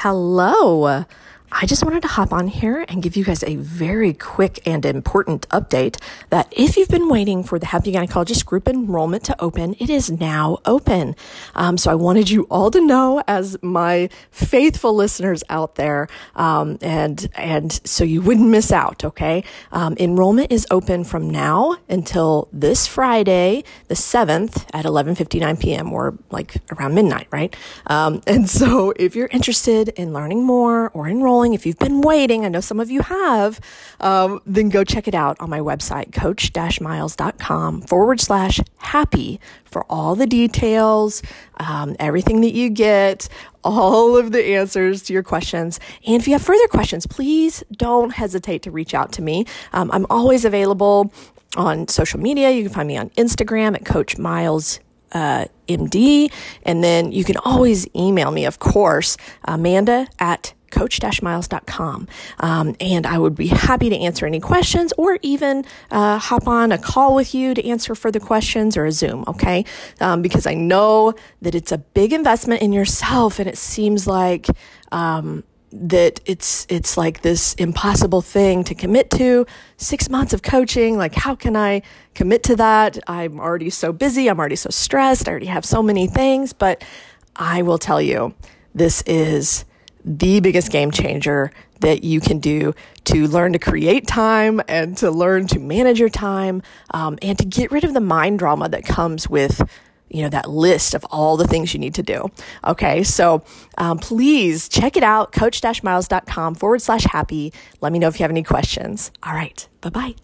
Hello. I just wanted to hop on here and give you guys a very quick and important update that if you've been waiting for the Happy Gynecologist group enrollment to open, it is now open. Um, so I wanted you all to know, as my faithful listeners out there, um, and and so you wouldn't miss out. Okay, um, enrollment is open from now until this Friday, the seventh, at eleven fifty nine p.m. or like around midnight, right? Um, and so if you're interested in learning more or enrolling if you've been waiting, I know some of you have, um, then go check it out on my website, coach-miles.com forward slash happy for all the details, um, everything that you get, all of the answers to your questions. And if you have further questions, please don't hesitate to reach out to me. Um, I'm always available on social media. You can find me on Instagram at Coach Miles uh, MD. And then you can always email me, of course, Amanda at coach-miles.com. Um, and I would be happy to answer any questions or even uh, hop on a call with you to answer further questions or a Zoom, okay? Um, because I know that it's a big investment in yourself and it seems like, um, that it's it's like this impossible thing to commit to six months of coaching like how can i commit to that i'm already so busy i'm already so stressed i already have so many things but i will tell you this is the biggest game changer that you can do to learn to create time and to learn to manage your time um, and to get rid of the mind drama that comes with you know that list of all the things you need to do. Okay so um, please check it out coach-miles.com forward slash happy. Let me know if you have any questions. All right bye-bye.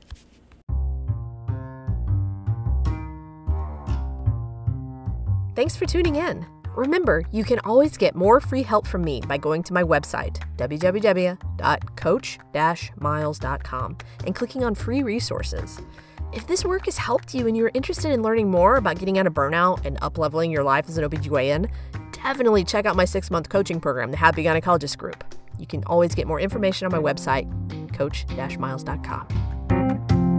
Thanks for tuning in Remember, you can always get more free help from me by going to my website, www.coach-miles.com, and clicking on free resources. If this work has helped you and you're interested in learning more about getting out of burnout and upleveling your life as an OBGYN, definitely check out my six month coaching program, the Happy Gynecologist Group. You can always get more information on my website, coach-miles.com.